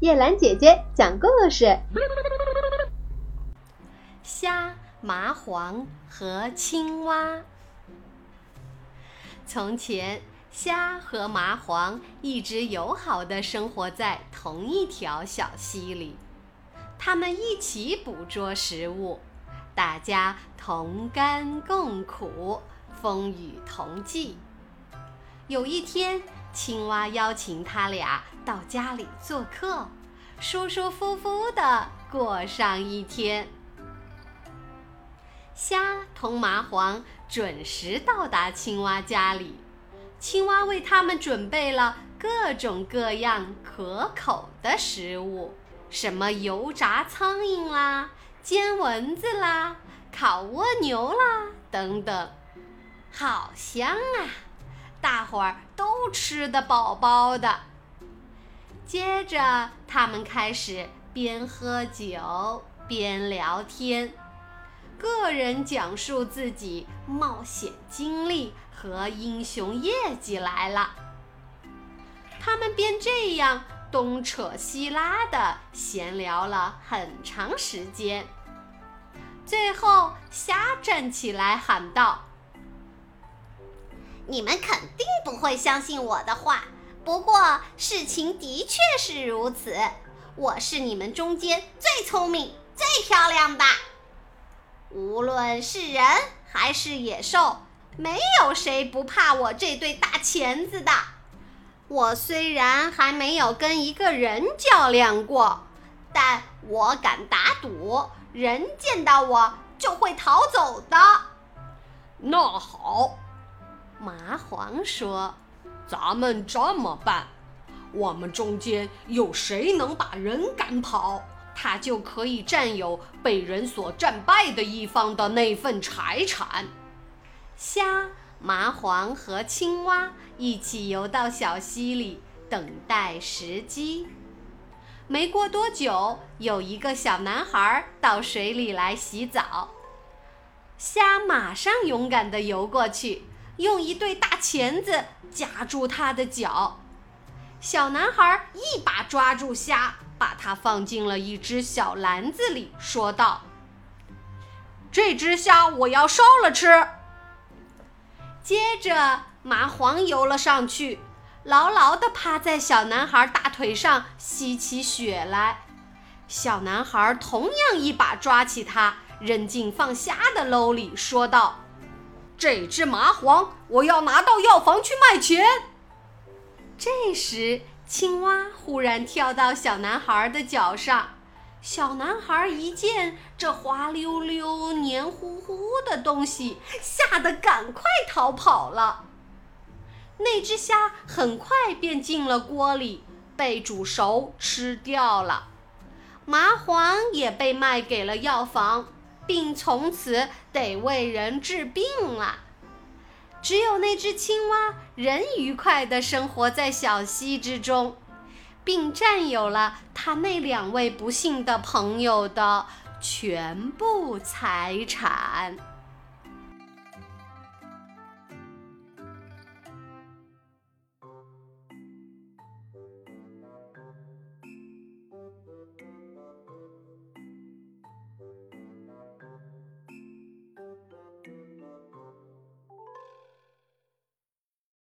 叶兰姐姐讲故事：虾、麻黄和青蛙。从前，虾和麻黄一直友好的生活在同一条小溪里，它们一起捕捉食物，大家同甘共苦，风雨同济。有一天，青蛙邀请他俩到家里做客，舒舒服服地过上一天。虾同麻黄准时到达青蛙家里，青蛙为他们准备了各种各样可口的食物，什么油炸苍蝇啦、煎蚊子啦、烤蜗牛啦等等，好香啊！大伙儿都吃得饱饱的。接着，他们开始边喝酒边聊天，个人讲述自己冒险经历和英雄业绩来了。他们便这样东扯西拉的闲聊了很长时间。最后，虾站起来喊道。你们肯定不会相信我的话，不过事情的确是如此。我是你们中间最聪明、最漂亮的。无论是人还是野兽，没有谁不怕我这对大钳子的。我虽然还没有跟一个人较量过，但我敢打赌，人见到我就会逃走的。那好。麻黄说：“咱们这么办，我们中间有谁能把人赶跑，他就可以占有被人所战败的一方的那份财产。”虾、麻黄和青蛙一起游到小溪里，等待时机。没过多久，有一个小男孩到水里来洗澡，虾马上勇敢地游过去。用一对大钳子夹住他的脚，小男孩一把抓住虾，把它放进了一只小篮子里，说道：“这只虾我要烧了吃。”接着，麻黄游了上去，牢牢地趴在小男孩大腿上吸起血来。小男孩同样一把抓起它，扔进放虾的篓里，说道。这只麻黄，我要拿到药房去卖钱。这时，青蛙忽然跳到小男孩的脚上。小男孩一见这滑溜溜、黏糊糊的东西，吓得赶快逃跑了。那只虾很快便进了锅里，被煮熟吃掉了。麻黄也被卖给了药房。并从此得为人治病了。只有那只青蛙仍愉快地生活在小溪之中，并占有了他那两位不幸的朋友的全部财产。